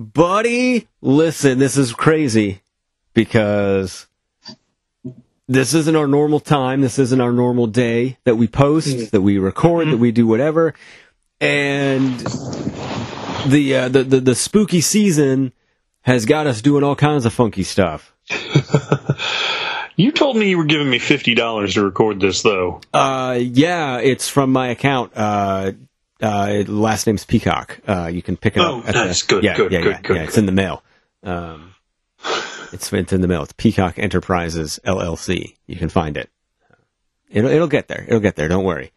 buddy, listen, this is crazy because this isn't our normal time. This isn't our normal day that we post, that we record, that we do whatever. And the, uh, the, the, the spooky season has got us doing all kinds of funky stuff. You told me you were giving me fifty dollars to record this, though. Uh, yeah, it's from my account. Uh, uh, last name's Peacock. Uh, you can pick it Oh, up. at nice. the, Good, yeah, good, yeah, good, yeah, good, yeah. It's in the mail. Um, it's it's in the mail. It's Peacock Enterprises LLC. You can find it. It'll it'll get there. It'll get there. Don't worry.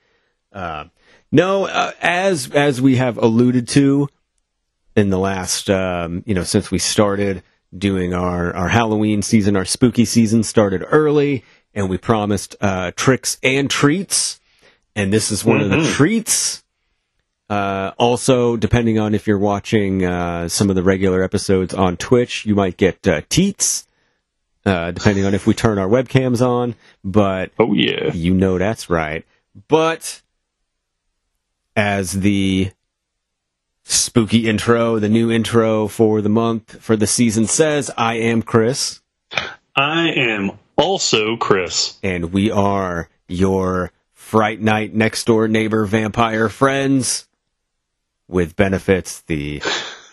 Uh, no, uh, as as we have alluded to in the last, um, you know, since we started doing our our Halloween season, our spooky season started early, and we promised uh, tricks and treats, and this is one of the treats. Uh, also, depending on if you're watching uh, some of the regular episodes on Twitch, you might get uh, teats. Uh, depending on if we turn our webcams on, but Oh yeah. you know that's right. But as the spooky intro, the new intro for the month, for the season says, I am Chris, I am also Chris. and we are your Fright Night next door neighbor vampire friends with benefits, the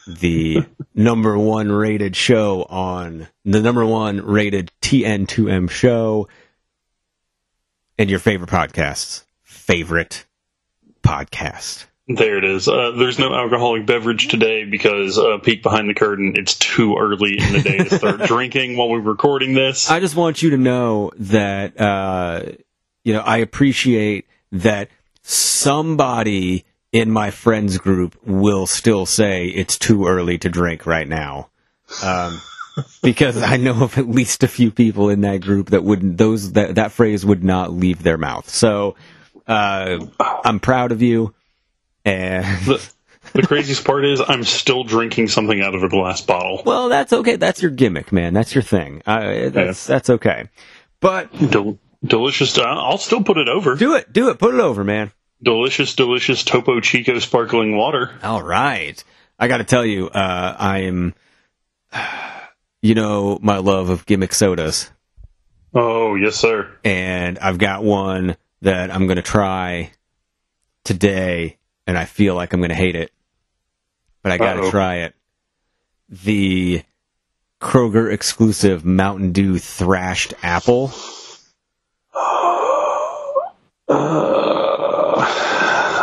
the number one rated show on the number one rated TN2M show and your favorite podcasts. Favorite podcast. There it is. Uh, there's no alcoholic beverage today because uh, peek behind the curtain. It's too early in the day to start drinking while we're recording this. I just want you to know that uh, you know I appreciate that somebody in my friends group will still say it's too early to drink right now, um, because I know of at least a few people in that group that wouldn't those that that phrase would not leave their mouth. So uh, I'm proud of you, and the, the craziest part is I'm still drinking something out of a glass bottle. well, that's okay. That's your gimmick, man. That's your thing. Uh, that's that's okay. But Del- delicious. I'll still put it over. do it, do it, put it over, man. Delicious, delicious Topo Chico sparkling water. All right. I got to tell you, uh, I am, you know, my love of gimmick sodas, Oh yes, sir. and I've got one that I'm going to try today, and I feel like I'm going to hate it, but I got to try it. The Kroger exclusive Mountain Dew thrashed apple.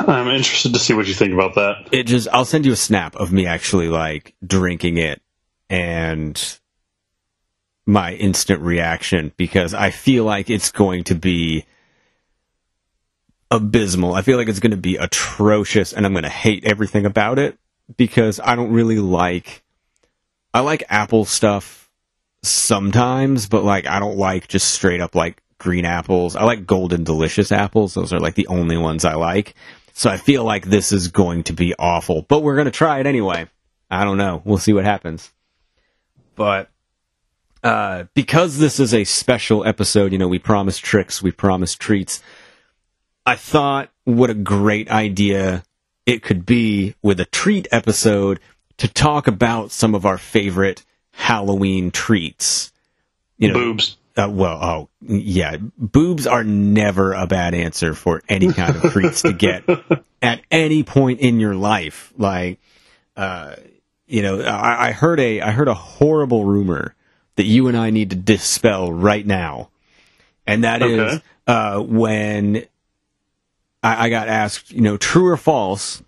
I'm interested to see what you think about that. It just, I'll send you a snap of me actually like drinking it and my instant reaction because I feel like it's going to be abysmal. I feel like it's going to be atrocious and I'm going to hate everything about it because I don't really like I like apple stuff sometimes, but like I don't like just straight up like green apples. I like golden delicious apples. Those are like the only ones I like. So I feel like this is going to be awful, but we're going to try it anyway. I don't know. We'll see what happens. But uh, because this is a special episode, you know, we promise tricks, we promise treats. I thought what a great idea it could be with a treat episode to talk about some of our favorite Halloween treats. You know, Boobs. Uh, well, oh, yeah. Boobs are never a bad answer for any kind of treats to get at any point in your life. Like, uh, you know, I, I heard a, I heard a horrible rumor that you and I need to dispel right now. And that is, Okay. uh, when I, I got asked, you know, true or false,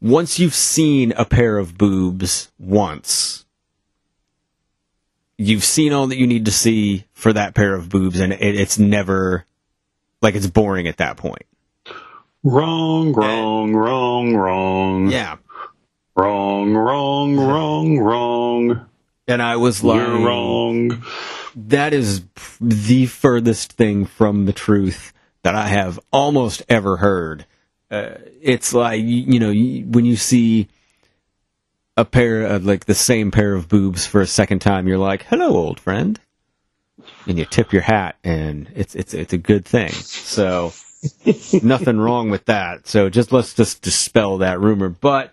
once you've seen a pair of boobs once, you've seen all that you need to see for that pair of boobs, and it, it's never like it's boring at that point. Wrong, wrong, wrong, wrong. Yeah, Wrong, wrong, wrong, wrong. and I was like, You're wrong. that is the furthest thing from the truth that I have almost ever heard. Uh, it's like you, you know you, when you see a pair of like the same pair of boobs for a second time, you're like, "Hello, old friend," and you tip your hat, and it's it's it's a good thing. So nothing wrong with that. So just let's just dispel that rumor. But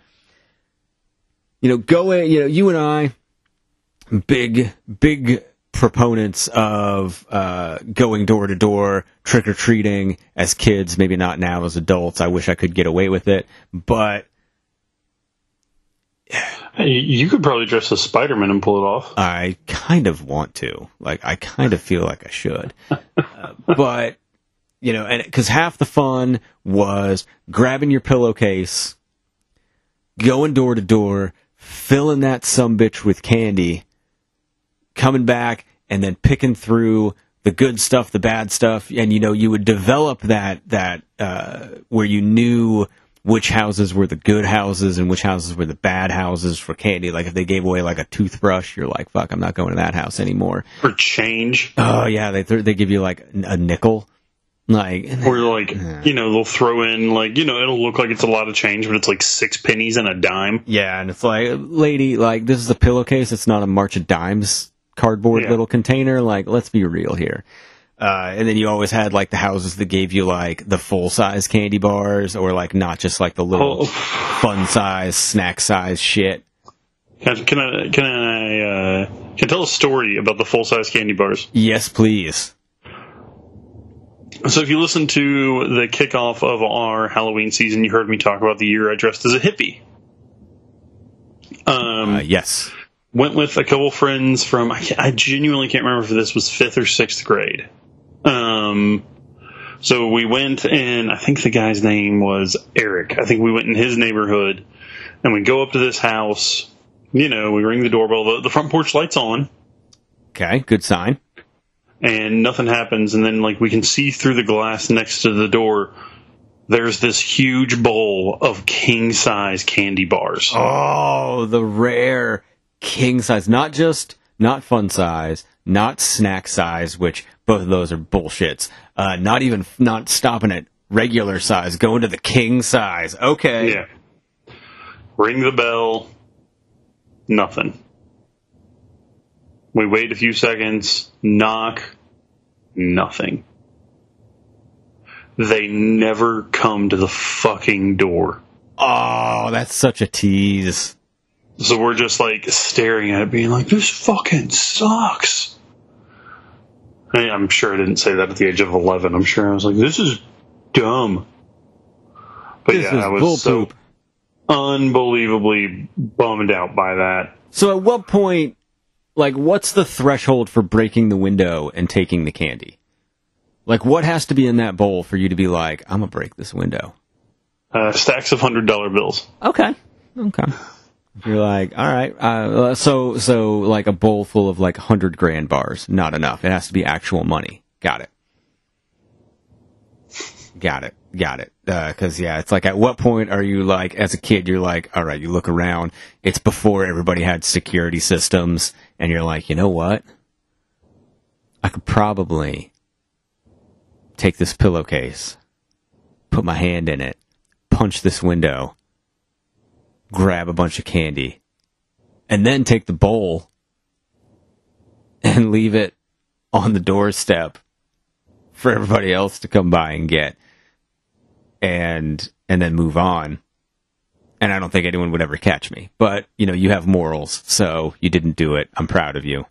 you know, going, you know, you and I, big, big proponents of uh, going door to door, trick or treating as kids, maybe not now as adults. I wish I could get away with it, but You could probably dress as Spider Man and pull it off. I kind of want to. Like, I kind of feel like I should. Uh, but, you know, and because half the fun was grabbing your pillowcase, going door to door, filling that some bitch with candy, coming back, and then picking through the good stuff, the bad stuff, and you know, you would develop that that uh, where you knew which houses were the good houses and which houses were the bad houses for candy. Like if they gave away like a toothbrush, you're like, "Fuck, I'm not going to that house anymore." For change. Oh yeah, they th- they give you like a nickel, like Or like, you know, they'll throw in like, you know, it'll look like it's a lot of change, but it's like six pennies and a dime. yeah, and it's like, lady, like this is a pillowcase. It's not a March of Dimes cardboard Yeah. little container. Like, let's be real here. Uh, and then you always had like the houses that gave you like the full size candy bars, or like not just like the little Oh, fun size snack size shit. can, can I can I uh, can I tell a story about the full size candy bars? Yes, please. So if you listen to the kickoff of our Halloween season, you heard me talk about the year I dressed as a hippie. Um, Uh, yes. went with a couple friends from I, I genuinely can't remember if this was fifth or sixth grade. Um, so we went and I think the guy's name was Eric. I think we went in his neighborhood and we go up to this house. You know, we ring the doorbell. The, the front porch lights on Okay, good sign. and nothing happens. And then like we can see through the glass next to the door. There's this huge bowl of king size candy bars. Oh, the rare king size, not just not fun size, not snack size, which both of those are bullshits. Uh, not even not stopping at regular size, going to the king size. Okay, Yeah. Ring the bell. Nothing. We wait a few seconds. Knock. Nothing. They never come to the fucking door. Oh, that's such a tease. So we're just like staring at it, being like, this fucking sucks. I I'm sure I didn't say that at the age of 11. I'm sure I was like, this is dumb. But This yeah, is I was bull so poop. unbelievably bummed out by that. So, at what point, like, what's the threshold for breaking the window and taking the candy? Like, what has to be in that bowl for you to be like, I'm gonna break this window? Uh, stacks of hundred dollar bills. Okay. Okay. You're like, all right. Uh, so, so like a bowl full of like hundred grand bars, not enough. It has to be actual money. Got it. Got it. Got it. Because yeah, it's like, at what point are you like, as a kid, you're like, all right, you look around. It's before everybody had security systems, and you're like, you know what? I could probably take this pillowcase, put my hand in it, punch this window grab a bunch of candy, and then take the bowl and leave it on the doorstep for everybody else to come by and get and and then move on. And I don't think anyone would ever catch me. But, you know, you have morals, so you didn't do it. I'm proud of you.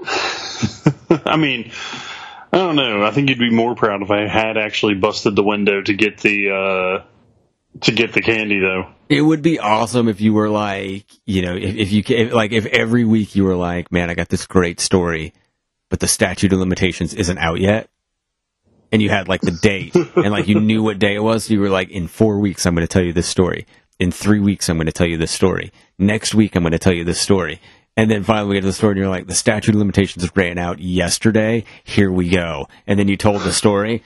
I mean, I don't know. I think you'd be more proud if I had actually busted the window to get the uh, to get the candy, though. It would be awesome if you were like, you know, if, if you if, like if every week you were like, man, I got this great story, but the statute of limitations isn't out yet, and you had like the date and like you knew what day it was. So you were like, in four weeks, I'm going to tell you this story. In three weeks, I'm going to tell you this story. Next week, I'm going to tell you this story. And then finally we get to the story and you're like, the statute of limitations ran out yesterday. Here we go. And then you told the story.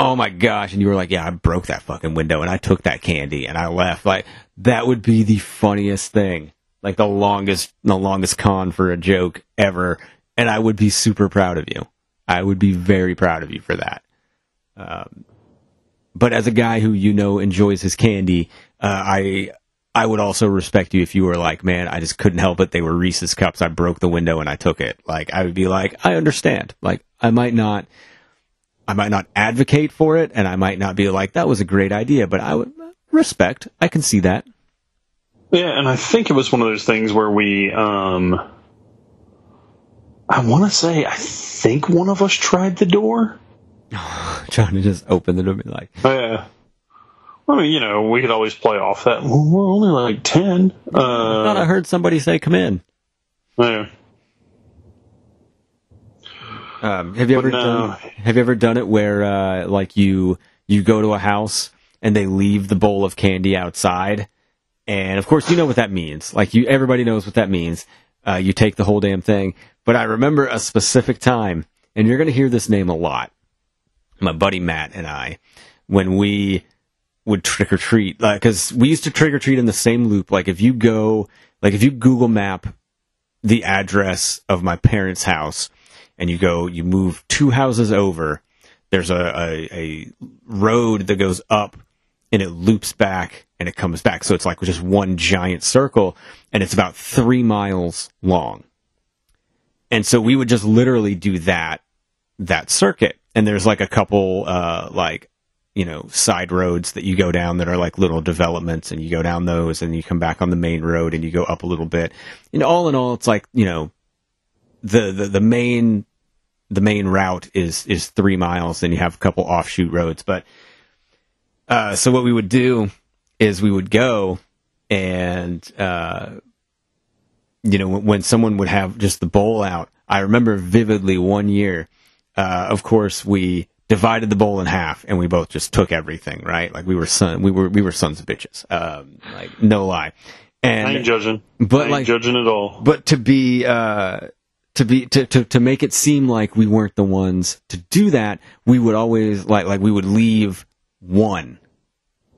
Oh my gosh. And you were like, yeah, I broke that fucking window and I took that candy and I left. Like, that would be the funniest thing. Like the longest, the longest con for a joke ever. And I would be super proud of you. I would be very proud of you for that. Um, but as a guy who you know enjoys his candy, uh, I I would also respect you if you were like, man, I just couldn't help it. They were Reese's cups. I broke the window and I took it. Like I would be like, I understand. Like I might not, I might not advocate for it, and I might not be like that was a great idea, but I would respect. I can see that. Yeah, and I think it was one of those things where we, um, I want to say, I think one of us tried the door. Trying to just open the door and be like, Oh, yeah. I mean, you know, we could always play off that. Well, we're only like 10. I thought I Uh, heard somebody say, come in. yeah. Um, have you But ever no. done? Have you ever done it where uh, like you you go to a house and they leave the bowl of candy outside, and of course you know what that means. Like you, everybody knows what that means. Uh, you take the whole damn thing. But I remember a specific time, and you're going to hear this name a lot. My buddy Matt and I, when we would trick or treat, because we used to trick or treat in the same loop. Like if you go, like if you Google Map the address of my parents' house and you go, you move two houses over, there's a, a, a road that goes up and it loops back and it comes back. So it's like just one giant circle and it's about three miles long. And so we would just literally do that, that circuit. And there's like a couple, uh, like, you know, side roads that you go down that are like little developments and you go down those and you come back on the main road and you go up a little bit. And all in all, it's like, you know, the, the, the main, the main route is, is three miles and you have a couple offshoot roads. But, uh, so what we would do is we would go and, uh, you know, when, when someone would have just the bowl out, I remember vividly one year, uh, of course, we divided the bowl in half and we both just took everything, right? Like we were son, we were, we were sons of bitches. Um, like no lie. And, I ain't judging. but I ain't like, judging at all. but to be, uh, to be, to, to, to make it seem like we weren't the ones to do that, we would always like, like we would leave one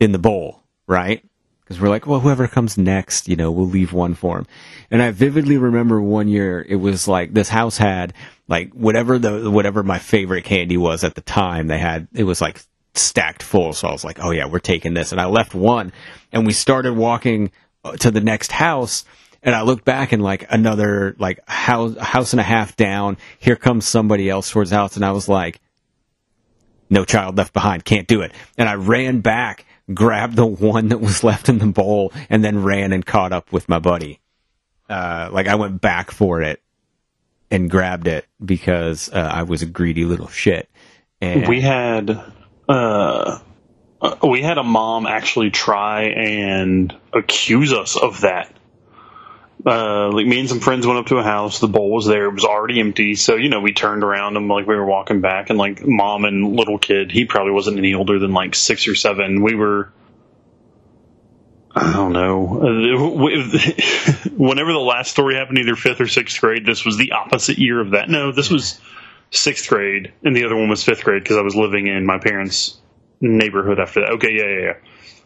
in the bowl, right? Because we're like, well, whoever comes next, you know, we'll leave one for him. And I vividly remember one year, it was like this house had like whatever the whatever my favorite candy was at the time. They had it was like stacked full, so I was like, oh yeah, we're taking this. And I left one, and we started walking uh, to the next house. And I looked back and like another like house house and a half down, here comes somebody else towards the house, and I was like, no child left behind, can't do it. And I ran back, grabbed the one that was left in the bowl, and then ran and caught up with my buddy. Uh, like I went back for it and grabbed it because uh, I was a greedy little shit. And We had, uh, uh, we had a mom actually try and accuse us of that. Uh, like me and some friends went up to a house. The bowl was there. It was already empty. So, you know, we turned around and like we were walking back and like mom and little kid, he probably wasn't any older than like six or seven. We were, I don't know. Whenever the last story happened, either fifth or sixth grade, this was the opposite year of that. No, this was sixth grade, and the other one was fifth grade because I was living in my parents' neighborhood after that. Okay, yeah, yeah, yeah.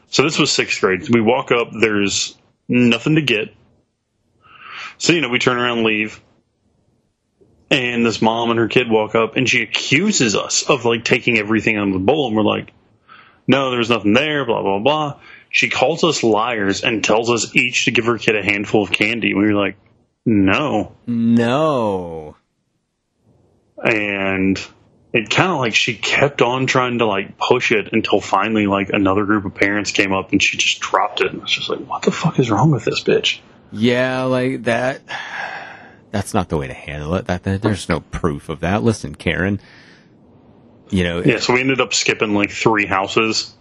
So this was sixth grade. We walk up, there's nothing to get. So, you know, we turn around and leave. And this mom and her kid walk up, and she accuses us of like taking everything out of the bowl. And we're like, no, there's nothing there, blah, blah, blah. She calls us liars and tells us each to give her kid a handful of candy. We were like, no. no, and it kind of like she kept on trying to like push it until finally like another group of parents came up and she just dropped it and I was just like what the fuck is wrong with this bitch yeah, like that. That's not the way to handle it. That, that there's no proof of that. Listen, Karen. You know, yeah so we ended up skipping like three houses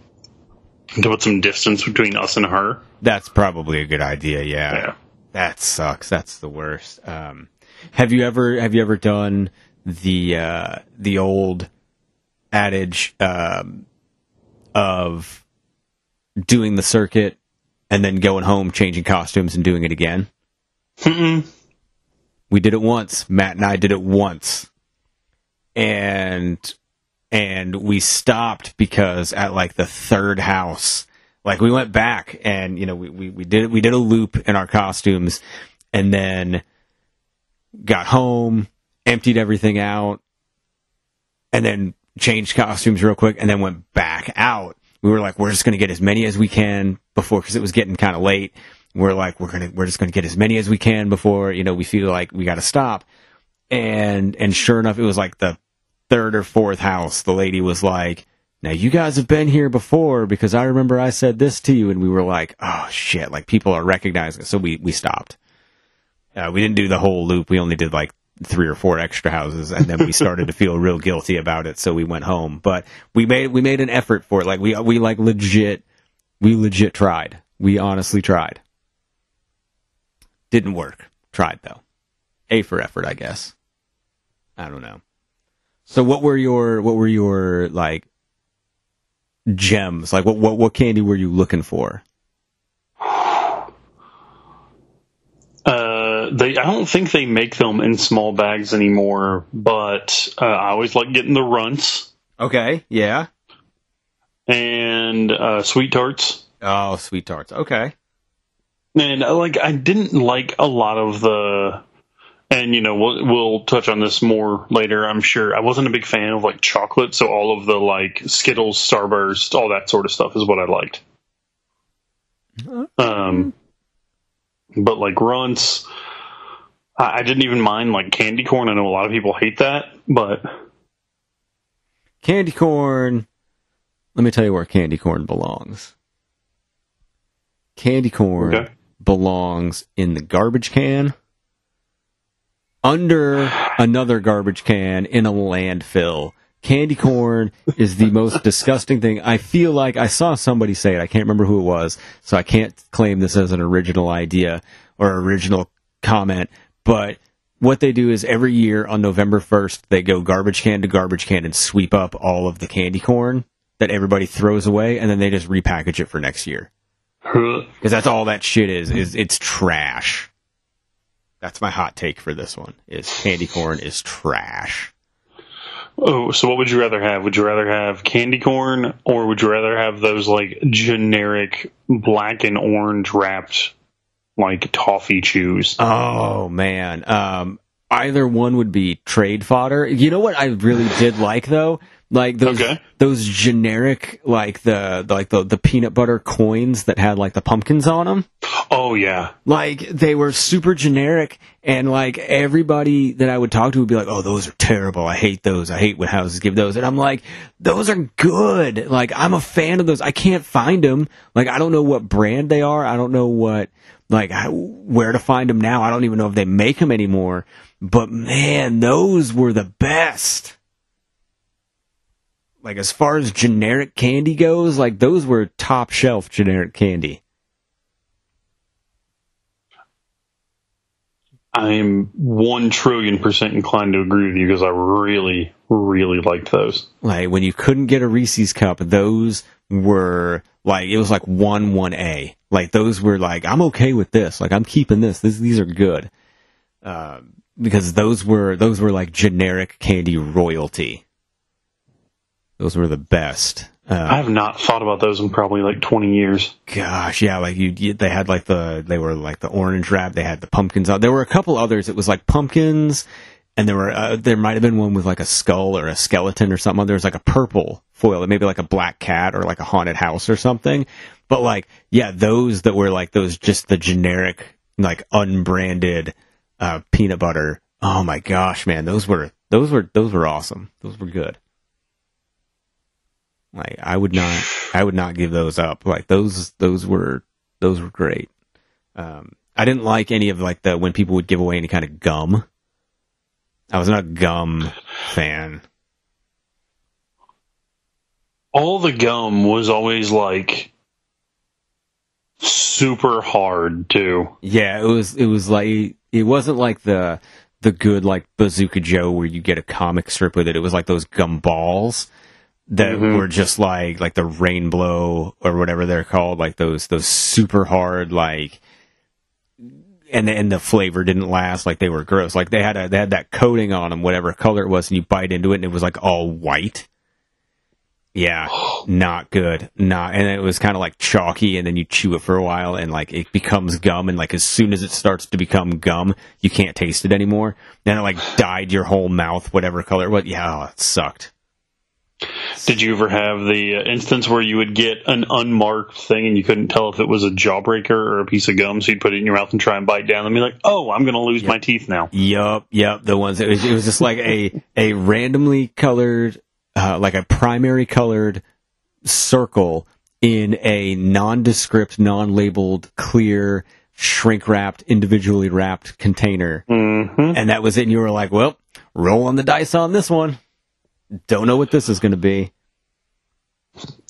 to put some distance between us and her that's probably a good idea. Yeah. yeah That sucks. That's the worst. Um, have you ever have you ever done the uh, the old adage um, of doing the circuit and then going home, changing costumes, and doing it again? Mm-mm. We did it once. Matt and I did it once, and and we stopped because at like the third house, like we went back and you know we we, we did we did a loop in our costumes, and then got home, emptied everything out, and then changed costumes real quick, and then went back out. We were like, we're just gonna get as many as we can before because it was getting kind of late. We're like, we're gonna we're just gonna get as many as we can before you know we feel like we got to stop. And and sure enough, it was like the third or fourth house. The lady was like, now you guys have been here before because I remember I said this to you and we were like, oh shit, like people are recognizing it. So we, we stopped. Uh, we didn't do the whole loop. We only did like three or four extra houses and then we started to feel real guilty about it. So we went home, but we made, we made an effort for it. Like we, we like legit, we legit tried. We honestly tried. Didn't work. Tried though. A for effort, I guess. I don't know. So what were your what were your like gems? Like what what what candy were you looking for? Uh, they I don't think they make them in small bags anymore, but uh, I always like getting the runts Okay, yeah. and uh, sweet tarts. Oh, sweet tarts. Okay. And uh, like I didn't like a lot of the and you know we'll we'll touch on this more later I'm sure. I wasn't a big fan of like chocolate, so all of the like Skittles, Starburst, all that sort of stuff is what I liked. Um but like runts I, I didn't even mind like candy corn. I know a lot of people hate that, but Candy corn. Let me tell you where candy corn belongs. Candy corn Okay. belongs in the garbage can under another garbage can in a landfill. Candy corn is the most disgusting thing. I feel like I saw somebody say it. I can't remember who it was, so I can't claim this as an original idea or original comment. But what they do is every year on November 1st, they go garbage can to garbage can and sweep up all of the candy corn that everybody throws away, and then they just repackage it for next year. Because that's all that shit is, is it's trash. That's my hot take for this one, is candy corn is trash. Oh, so what would you rather have? Would you rather have candy corn or would you rather have those like generic black and orange wrapped like toffee chews? Oh man. Um either one would be trade fodder. You know what I really did like though? Like those Okay. those generic like the like the the peanut butter coins that had like the pumpkins on them. Oh yeah. Like they were super generic and like everybody that I would talk to would be like, "Oh, those are terrible. I hate those. I hate when houses give those." And I'm like, "Those are good. Like I'm a fan of those. I can't find them. Like I don't know what brand they are. I don't know what like where to find them now. I don't even know if they make them anymore. But man, those were the best. Like as far as generic candy goes, like those were top shelf generic candy. I'm one trillion percent inclined to agree with you because I really, really liked those. Like when you couldn't get a Reese's cup, those were like it was like one one A. Like those were like I'm okay with this. Like I'm keeping this. this these are good. Uh, because those were those were like generic candy royalty. Those were the best. I Uh, have not thought about those in probably like 20 years. gosh, yeah, like you, you, they had like the they were like the orange wrap. They had the pumpkins out. There were a couple others. It was like pumpkins, and there were uh, there might have been one with like a skull or a skeleton or something. There was like a purple foil, maybe like a black cat or like a haunted house or something. But like, yeah, those that were like those just the generic like unbranded uh, peanut butter. Oh my gosh, man, those were those were those were awesome. Those were good. Like I would not I would not give those up. Like those those were those were great. Um I didn't like any of like the when people would give away any kind of gum. I was not a gum fan. All the gum was always like super hard too. Yeah, it was it was like it wasn't like the the good like Bazooka Joe where you get a comic strip with it. It was like those gum balls that Mhm. were just like like the rainbow or whatever they're called, like those those super hard like and and the flavor didn't last like they were gross. Like they had a they had that coating on them, whatever color it was, and you bite into it and it was like all white. Yeah, not good. Not, and it was kind of like chalky, and then you chew it for a while, and like it becomes gum, and like as soon as it starts to become gum, you can't taste it anymore. Then it like dyed your whole mouth, whatever color. What? Yeah, oh, it sucked. Did you ever have the uh, instance where you would get an unmarked thing and you couldn't tell if it was a jawbreaker or a piece of gum, so you'd put it in your mouth and try and bite down and be like, "Oh, I'm going to lose my teeth now." Yup, yup. The ones it was, it was just like a a randomly colored, uh, like a primary colored circle in a nondescript, non-labeled, clear, shrink-wrapped, individually wrapped container, Mm-hmm. and that was it. And you were like, "Well, roll on the dice on this one. Don't know what this is going to be."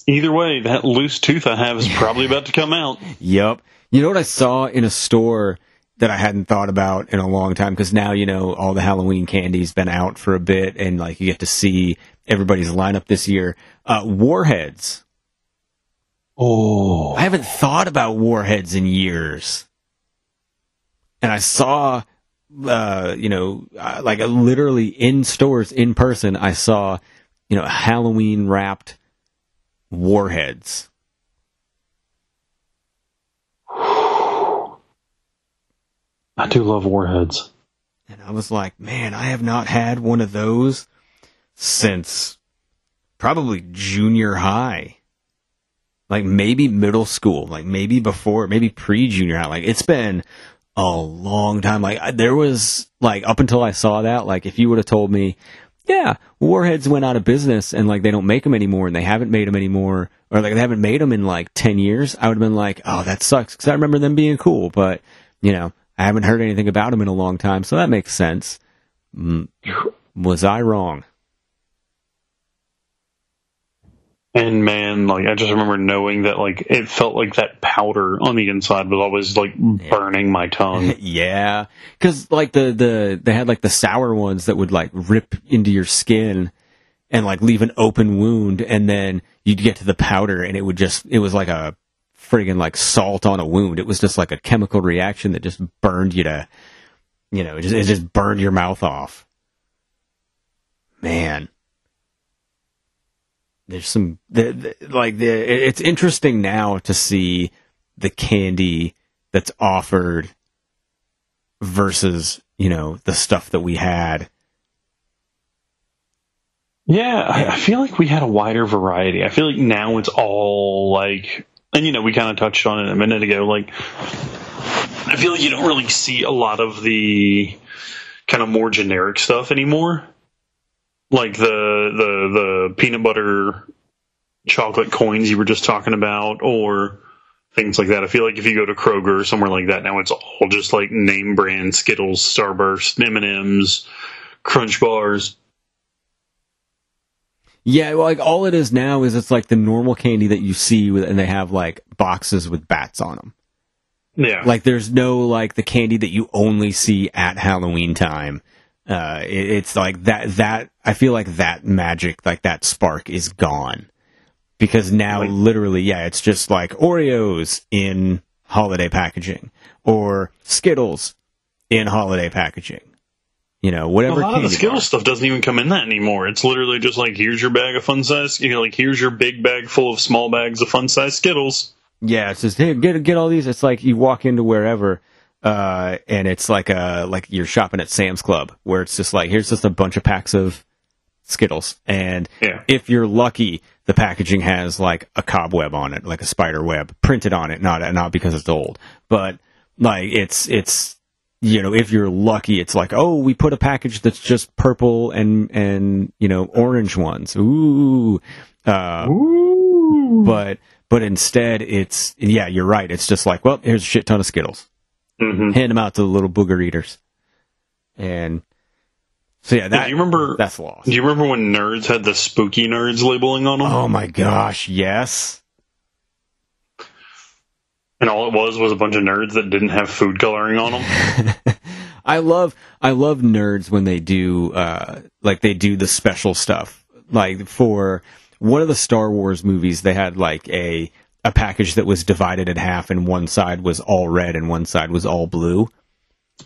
Either way, that loose tooth I have is probably about to come out. Yep. You know what I saw in a store that I hadn't thought about in a long time because now you know all the Halloween candy's been out for a bit and like you get to see everybody's lineup this year. Uh, warheads. Oh. I haven't thought about warheads in years, and I saw, uh, you know, uh, like uh, literally in stores in person, I saw, you know, Halloween wrapped warheads. I do love warheads. And I was like, man, I have not had one of those since probably junior high. Like maybe middle school, like maybe before, maybe pre junior high. Like it's been a long time. Like there was like up until I saw that, like if you would have told me, yeah, Warheads went out of business and like they don't make them anymore and they haven't made them anymore or like they haven't made them in like 10 years, I would have been like, oh, that sucks because I remember them being cool. But, you know, I haven't heard anything about them in a long time, so that makes sense. Mm, was I wrong? And man, like I just remember knowing that like it felt like that powder on the inside was always like burning my tongue. yeah, because like the the they had like the sour ones that would like rip into your skin and like leave an open wound, and then you'd get to the powder, and it would just it was like a friggin' like salt on a wound. It was just like a chemical reaction that just burned you to, you know, it just, it just burned your mouth off. Man, there's some the, the, like the it's interesting now to see the candy that's offered versus you know the stuff that we had Yeah, I, I feel like we had a wider variety. I feel like now it's all like, and you know, we kind of touched on it a minute ago. Like, I feel like you don't really see a lot of the kind of more generic stuff anymore, like the the the peanut butter chocolate coins you were just talking about, or things like that. I feel like if you go to Kroger or somewhere like that now, it's all just like name brand Skittles, Starburst, M and M's, Crunch bars. yeah well, like all it is now is it's like the normal candy that you see with, and they have like boxes with bats on them Yeah, like there's no like the candy that you only see at halloween time uh it, it's like that that i feel like that magic like that spark is gone because now Like- literally yeah it's just like oreos in holiday packaging or skittles in holiday packaging you know whatever a lot of the Skittles bar. stuff doesn't even come in that anymore. It's literally just like here's your bag of fun size. You know, like here's your big bag full of small bags of fun size Skittles. Yeah, it's just hey, get get all these. It's like you walk into wherever, uh, and it's like a like you're shopping at Sam's Club, where it's just like here's just a bunch of packs of Skittles, and Yeah. if you're lucky, the packaging has like a cobweb on it, like a spider web printed on it, not not because it's old, but like it's it's you know if you're lucky, it's like oh we put a package that's just purple and and you know orange ones, ooh. Uh, but but instead it's yeah you're right. It's just like well here's a shit ton of skittles hmm hand them out to the little booger eaters and so yeah that do you remember? that's lost Do you remember when Nerds had the spooky Nerds labeling on them? oh my gosh yes And all it was was a bunch of nerds that didn't have food coloring on them. i love i love nerds when they do uh like they do the special stuff like for one of the star wars movies they had like a a package that was divided in half and one side was all red and one side was all blue.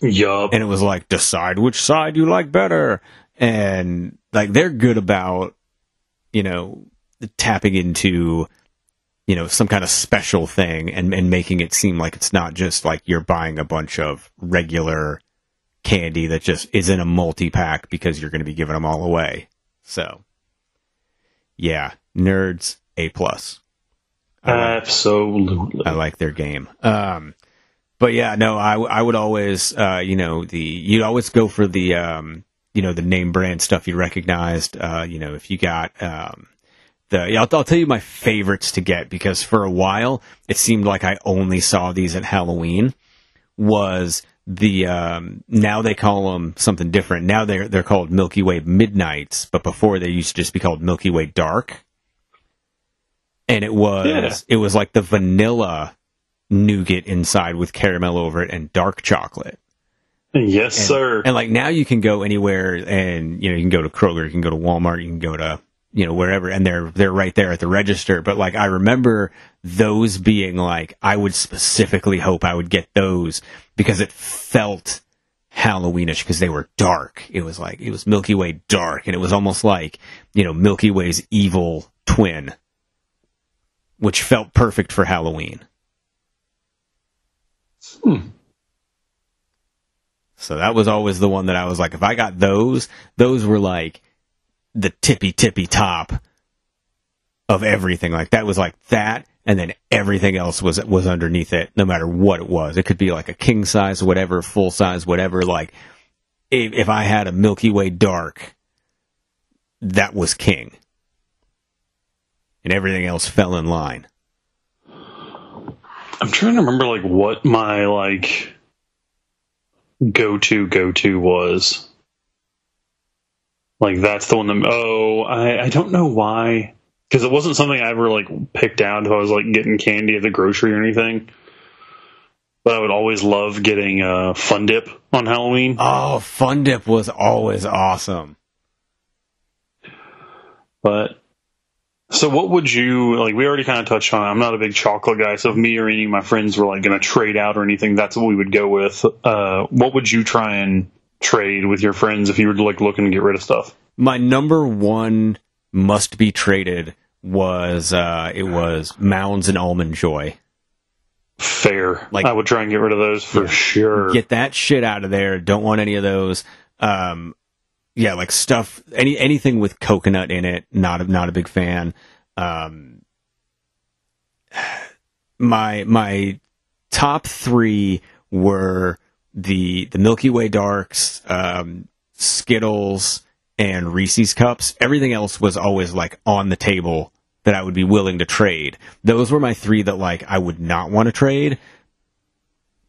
Yup. and it was like decide which side you like better. And like they're good about you know tapping into you know some kind of special thing and and making it seem like it's not just like you're buying a bunch of regular candy that just is in a multi pack because you're going to be giving them all away. So yeah nerds a plus Absolutely. I like their game. Um, but yeah, no, I, I would always, uh, you know, the, you'd always go for the, um, you know, the name brand stuff you recognized. Uh, you know, if you got, um, the I'll, I'll tell you my favorites to get because for a while it seemed like I only saw these at Halloween. Was the um, now they call them something different. Now they're they're called Milky Way Midnights, but before they used to just be called Milky Way Dark. And it was Yeah. it was like the vanilla nougat inside with caramel over it and dark chocolate. Yes, And, sir. And like now you can go anywhere and you know you can go to Kroger, you can go to Walmart, you can go to you know wherever and they're they're right there at the register. But like I remember those being like I would specifically hope I would get those because it felt Halloweenish because they were dark. It was like it was Milky Way dark and it was almost like, you know, Milky Way's evil twin. Which felt perfect for Halloween. Hmm. So that was always the one that I was like, if I got those, those were like the tippy tippy top of everything. Like that was like that, and then everything else was was underneath it, no matter what it was. It could be like a king size, whatever, full size, whatever. Like if, if I had a Milky Way dark, that was king, and everything else fell in line. I'm trying to remember like what my like go to go to was. Like that's the one that oh I I don't know why because it wasn't something I ever like picked out if I was like getting candy at the grocery or anything. But I would always love getting uh, Fun Dip on Halloween. Oh, Fun Dip was always awesome. But so what would you like? We already kind of touched on. it. I'm not a big chocolate guy, so if me or any of my friends were like going to trade out or anything, that's what we would go with. Uh, what would you try and trade with your friends if you were like looking to get rid of stuff? my number one must be traded was uh it was Mounds and Almond Joy. Fair. Like- I would try and get rid of those for Yeah. sure. Get that shit out of there. Don't want any of those. Um yeah, like stuff any anything with coconut in it, not a not a big fan. Um my my top 3 were the the Milky Way Darks, um Skittles and Reese's cups. Everything else was always like on the table that I would be willing to trade. Those were my three that like I would not want to trade.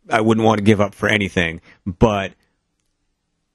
I wouldn't want to give up for anything, but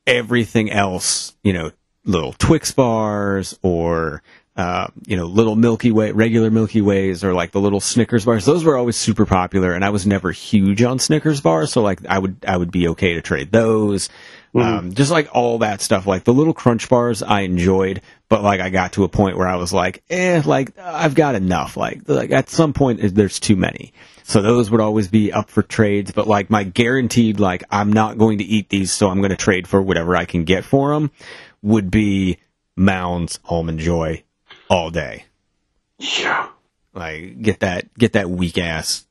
everything else, you know, little Twix bars or uh, you know, little Milky Way, regular Milky Ways, or like the little Snickers bars. Those were always super popular, and I was never huge on Snickers bars, so like I would I would be okay to trade those. Um, just like all that stuff, like the little Crunch bars, I enjoyed, but like I got to a point where I was like, eh, like I've got enough. Like like at some point there's too many. So those would always be up for trades, but like my guaranteed, like I'm not going to eat these, so I'm going to trade for whatever I can get for them, would be Mounds Almond Joy all day. Yeah. Like get that get that weak ass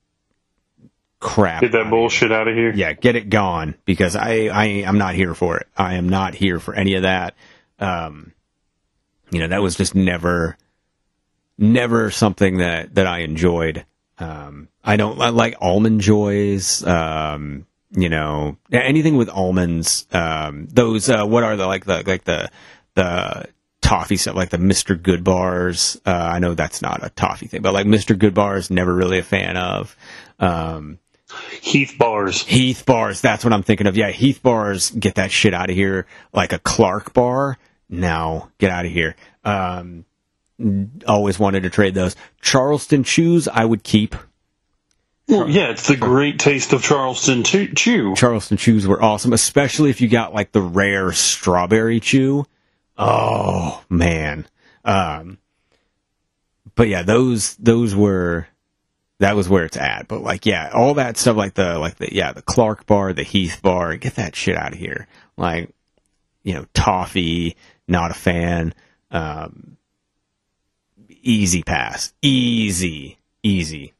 crap. Get that bullshit out of here. Yeah, get it gone because I I I'm not here for it. I am not here for any of that. Um, you know that was just never never something that that I enjoyed. Um, I don't I like almond joys. Um, you know anything with almonds. Um, those uh, what are the like the like the the toffee stuff like the Mr. Good bars. Uh, I know that's not a toffee thing, but like Mr. Good bars, never really a fan of. Um, Heath bars. Heath bars, that's what I'm thinking of. Yeah, Heath bars, get that shit out of here. Like a Clark bar, no, get out of here. Um, always wanted to trade those. Charleston chews, I would keep. Well, yeah, it's the great taste of Charleston to- chew. Charleston chews were awesome, especially if you got like the rare strawberry chew. Oh man. Um, but yeah, those those were that was where it's at. But like, yeah, all that stuff like the like the yeah the Clark bar, the Heath bar, get that shit out of here. Like, you know, toffee, not a fan. Um, easy pass, easy, easy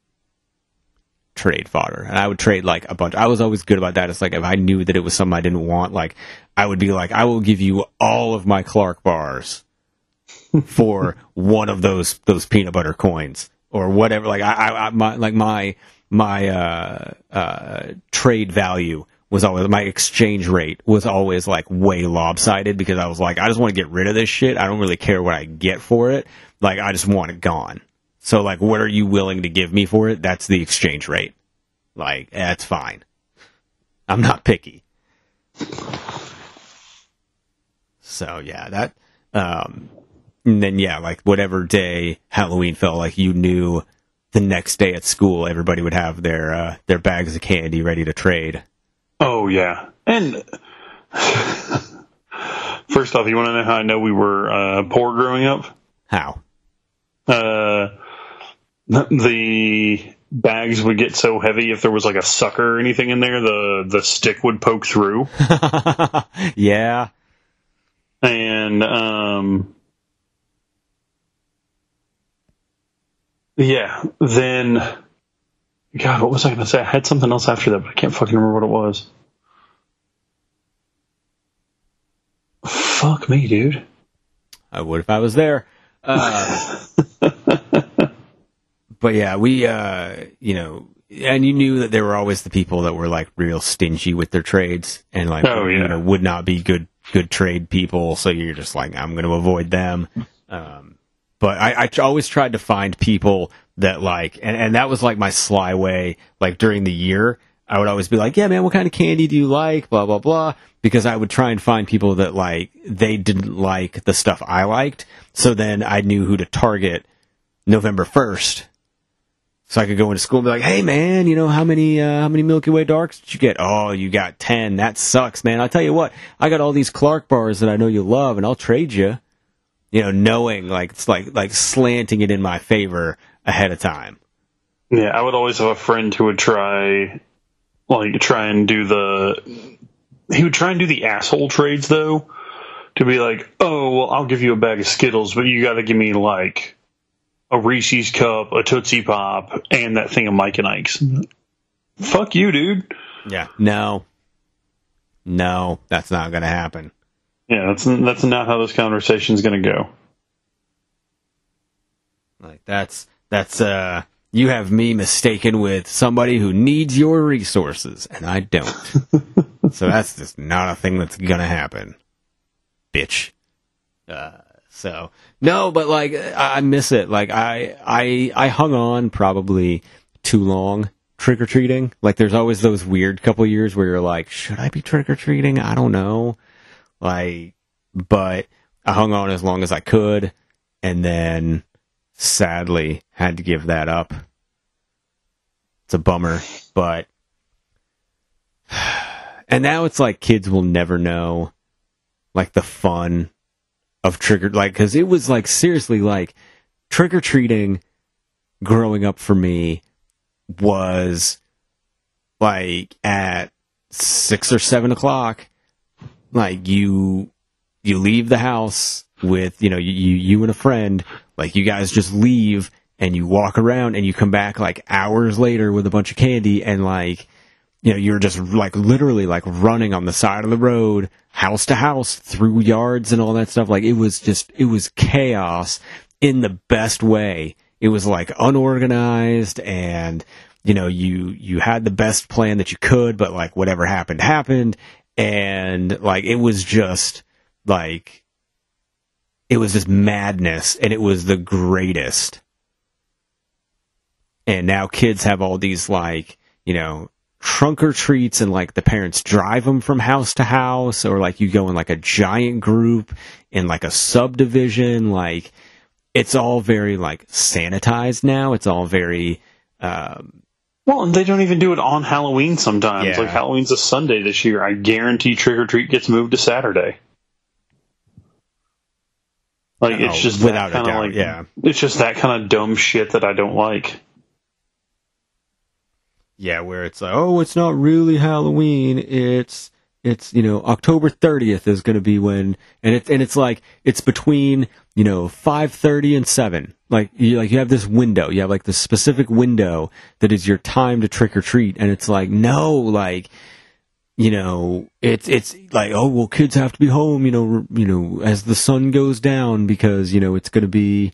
trade fodder. And I would trade like a bunch. I was always good about that. It's like if I knew that it was something I didn't want, like I would be like, I will give you all of my Clark bars for one of those those peanut butter coins or whatever. Like I, I, I my like my my uh, uh, trade value was always my exchange rate was always like way lopsided because I was like, I just want to get rid of this shit. I don't really care what I get for it. Like, I just want it gone. So, like, what are you willing to give me for it? That's the exchange rate. Like, that's fine. I'm not picky. So, yeah, that, um, and then, yeah, like, whatever day Halloween felt like you knew the next day at school, everybody would have their, uh, their bags of candy ready to trade. Oh yeah, and first off, you want to know how I know we were uh, poor growing up? How? Uh, the bags would get so heavy if there was like a sucker or anything in there, the the stick would poke through. yeah. And um, yeah, then God, what was I going to say? I had something else after that, but I can't fucking remember what it was. Fuck me, dude. I would if I was there. Uh, but yeah, we, uh, you know, and you knew that there were always the people that were like real stingy with their trades and like, oh, yeah. you know, would not be good, good trade people. So you're just like, I'm going to avoid them. Um, but I, I always tried to find people that like, and, and that was like my sly way, like during the year, I would always be like, yeah, man, what kind of candy do you like? Blah, blah, blah. Because I would try and find people that like, they didn't like the stuff I liked. So then I knew who to target November 1st. So I could go into school and be like, hey man, you know, how many, uh, how many Milky Way Darks did you get? Oh, you got 10. That sucks, man. I'll tell you what, I got all these Clark bars that I know you love and I'll trade you. You know, knowing like, it's like, like slanting it in my favor ahead of time. Yeah, I would always have a friend who would try, like, try and do the. He would try and do the asshole trades though, to be like, oh well, I'll give you a bag of Skittles, but you got to give me like a Reese's cup, a Tootsie Pop, and that thing of Mike and Ike's. Fuck you, dude. Yeah. No. No, that's not going to happen. Yeah, that's that's not how this conversation is going to go. Like that's that's uh you have me mistaken with somebody who needs your resources and I don't. so that's just not a thing that's gonna happen. Bitch. Uh so no, but like I, I miss it. Like I I I hung on probably too long trick or treating. Like there's always those weird couple years where you're like, should I be trick or treating? I don't know. Like but I hung on as long as I could and then sadly had to give that up. It's a bummer, but and now it's like kids will never know like the fun of trigger like cuz it was like seriously like trick or treating growing up for me was like at six or seven o'clock like you you leave the house with you know you you and a friend like you guys just leave and you walk around and you come back like hours later with a bunch of candy and like you know you're just like literally like running on the side of the road house to house through yards and all that stuff. Like it was just it was chaos in the best way. It was like unorganized and you know you you had the best plan that you could but like whatever happened happened. And like it was just like it was just madness and it was the greatest. And now kids have all these like, you know, trunk or treats and like the parents drive them from house to house or like you go in like a giant group in like a subdivision like it's all very like sanitized now it's all very um well, and they don't even do it on Halloween sometimes. Yeah. Like Halloween's a Sunday this year. I guarantee trick or treat gets moved to Saturday. Like Oh, it's just without a doubt, like yeah. it's just that kind of dumb shit that I don't like. Yeah, where it's like, oh, it's not really Halloween. It's it's you know October 30th is going to be when, and it's and it's like it's between you know 5:30 and seven. Like you like you have this window. You have like this specific window that is your time to trick or treat, and it's like no, like you know it's it's like oh well kids have to be home you know you know as the sun goes down because you know it's going to be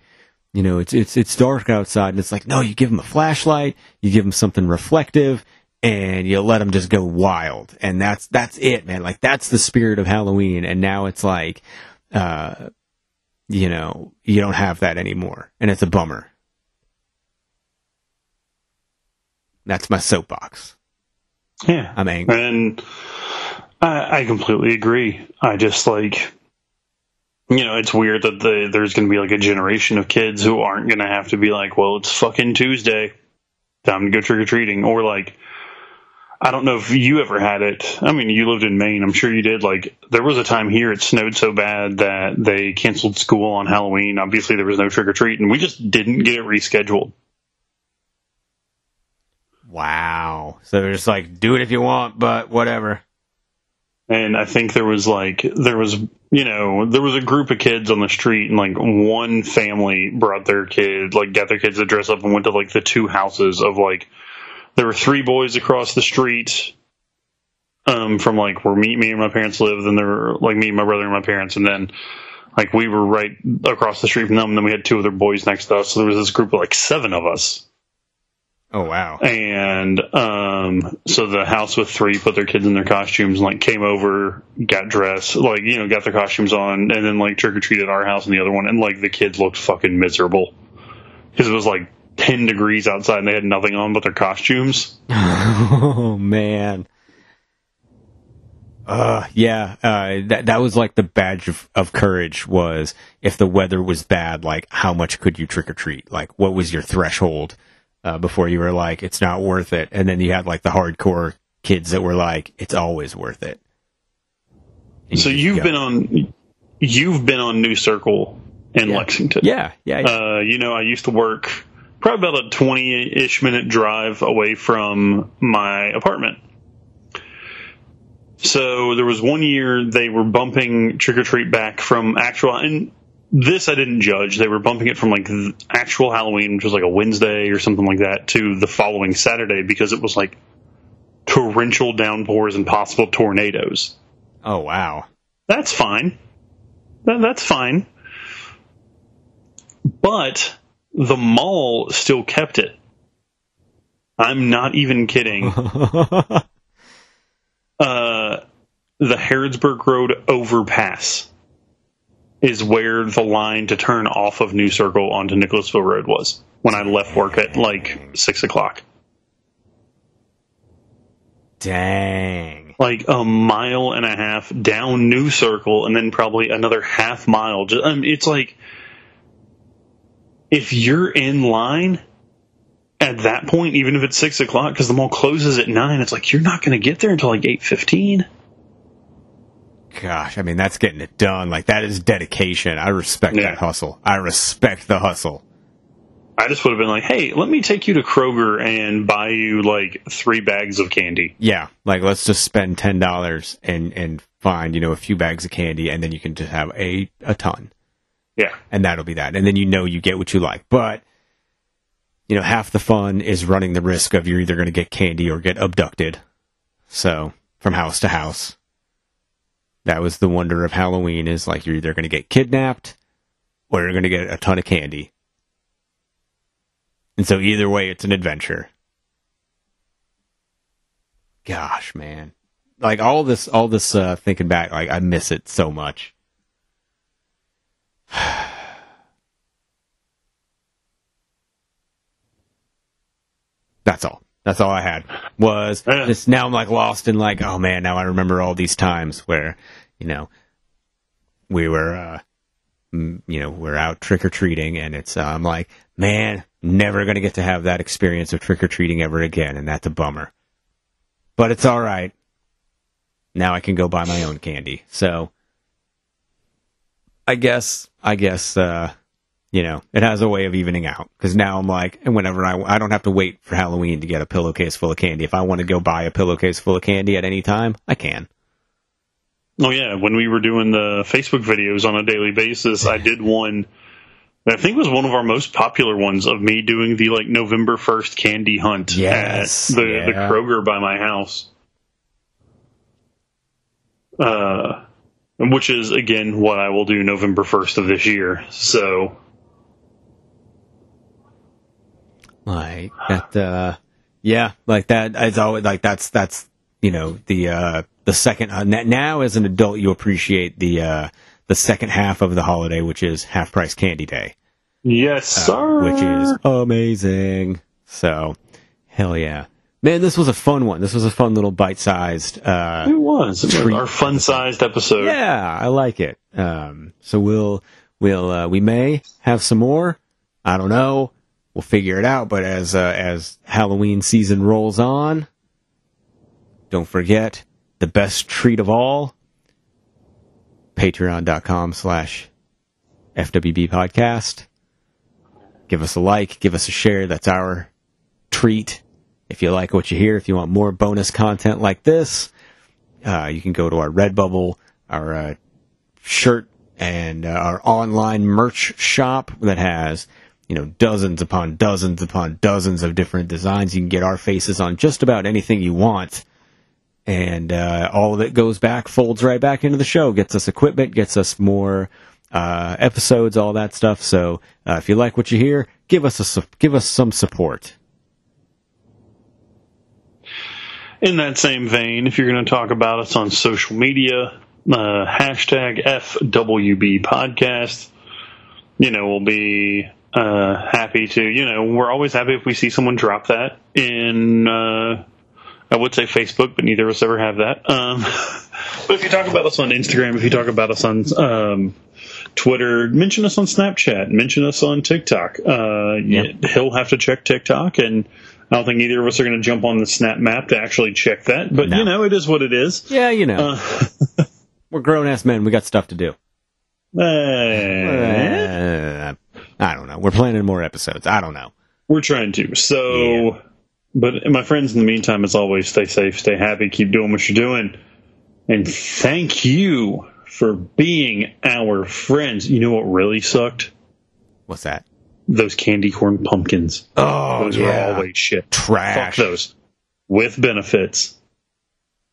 you know it's it's it's dark outside and it's like no you give them a flashlight you give them something reflective and you let them just go wild. And that's, that's it, man. Like that's the spirit of Halloween. And now it's like, uh, you know, you don't have that anymore. And it's a bummer. That's my soapbox. Yeah. I'm angry. And I, I completely agree. I just like, you know, it's weird that the, there's going to be like a generation of kids who aren't going to have to be like, well, it's fucking Tuesday. Time to go trick or treating. Or like, I don't know if you ever had it. I mean, you lived in Maine. I'm sure you did. Like, there was a time here it snowed so bad that they canceled school on Halloween. Obviously, there was no trick or treat, and we just didn't get it rescheduled. Wow. So they're just like, do it if you want, but whatever. And I think there was like, there was, you know, there was a group of kids on the street, and like one family brought their kid, like, got their kids to dress up and went to like the two houses of like, there were three boys across the street um, from like where me, me and my parents lived, and there were like me, and my brother, and my parents, and then like we were right across the street from them, and then we had two other boys next to us. So there was this group of like seven of us. Oh wow. And um, so the house with three put their kids in their costumes and like came over, got dressed, like you know, got their costumes on, and then like trick or treated our house and the other one, and like the kids looked fucking miserable because it was like ten degrees outside and they had nothing on but their costumes. oh man. Uh yeah, uh that that was like the badge of, of courage was if the weather was bad, like how much could you trick or treat? Like what was your threshold uh, before you were like it's not worth it? And then you had like the hardcore kids that were like it's always worth it. And So you've go. been on, you've been on New Circle in Yeah. Lexington. Yeah, yeah. yeah. Uh, you know, I used to work probably about a 20 ish minute drive away from my apartment. So there was one year they were bumping Trick or Treat back from actual, and this I didn't judge. They were bumping it from like actual Halloween, which was like a Wednesday or something like that, to the following Saturday because it was like torrential downpours and possible tornadoes. oh wow. That's fine. That, that's fine. But the mall still kept it. I'm not even kidding. Uh, the Harrodsburg Road overpass is where the line to turn off of New Circle onto Nicholasville Road was when I left work at like six o'clock. Dang. like a mile and a half down New Circle, and then probably another half mile. Just, um, it's like if you're in line at that point, even if it's six o'clock, because the mall closes at nine, it's like you're not going to get there until like eight fifteen. Gosh, I mean that's getting it done. Like that is dedication. I respect Yeah. that hustle. I respect the hustle. I just would have been like, "Hey, let me take you to Kroger and buy you like three bags of candy." Yeah, like let's just spend ten dollars and and find you know a few bags of candy, and then you can just have a a ton, Yeah, and that'll be that. And then you know you get what you like. But you know half the fun is running the risk of you're either going to get candy or get abducted. So from house to house, that was the wonder of Halloween. Is like you're either going to get kidnapped or you're going to get a ton of candy. And so either way, it's an adventure. Gosh, man. Like all this, all this, uh, thinking back, like I miss it so much. That's all. That's all I had was just now I'm like lost in like, oh man, now I remember all these times where, you know, we were, uh, you know, we're out trick or treating and it's, uh, I'm like, man, never going to get to have that experience of trick or treating ever again. And that's a bummer, but it's all right. Now I can go buy my own candy. So I guess, I guess, uh, you know, it has a way of evening out because now I'm like, and whenever I, I don't have to wait for Halloween to get a pillowcase full of candy. If I want to go buy a pillowcase full of candy at any time, I can. Oh yeah, when we were doing the Facebook videos on a daily basis, I did one I think was one of our most popular ones of me doing the like November first candy hunt Yes, at the, the. Kroger by my house. Uh, which is again what I will do November first of this year. So Like that, uh, Yeah, like that. It's always like that's that's you know the uh the second uh, now as an adult you appreciate the uh the second half of the holiday, which is half price candy day, Yes, uh, sir. which is amazing. So, hell yeah, man! This was a fun one. This was a fun little bite sized. uh it was. It was our fun-sized episode. Yeah, I like it. Um, so we'll we'll uh, we may have some more. I don't know. We'll figure it out. But as uh, as Halloween season rolls on, don't forget the best treat of all. Patreon.com slash FWB podcast. Give us a like, give us a share. That's our treat. If you like what you hear, if you want more bonus content like this, uh, you can go to our Redbubble, our uh, shirt, and uh, our online merch shop that has you know dozens upon dozens upon dozens of different designs. You can get our faces on just about anything you want, and uh, all of it goes back, folds right back into the show, gets us equipment, gets us more uh, episodes, all that stuff. So uh, if you like what you hear, give us a su- give us some support. In that same vein, if you're going to talk about us on social media, uh, hashtag FWB podcast, you know, we'll be uh, happy to, you know, we're always happy if we see someone drop that in, uh, I would say Facebook, but neither of us ever have that. Um, but if you talk about us on Instagram, if you talk about us on um, Twitter, mention us on Snapchat, mention us on TikTok. Uh, Yep. He'll have to check TikTok, and I don't think either of us are going to jump on the Snap map to actually check that. But No. you know, it is what it is. Yeah, you know, Uh, we're grown ass men. We got stuff to do. I don't know. We're planning more episodes. I don't know. we're trying to. So, but my friends, in the meantime, as always, stay safe, stay happy, keep doing what you're doing, and thank you for being our friends. You know what really sucked? What's that? Those candy corn pumpkins. Oh, Those yeah. were always shit. trash. Fuck those. With benefits.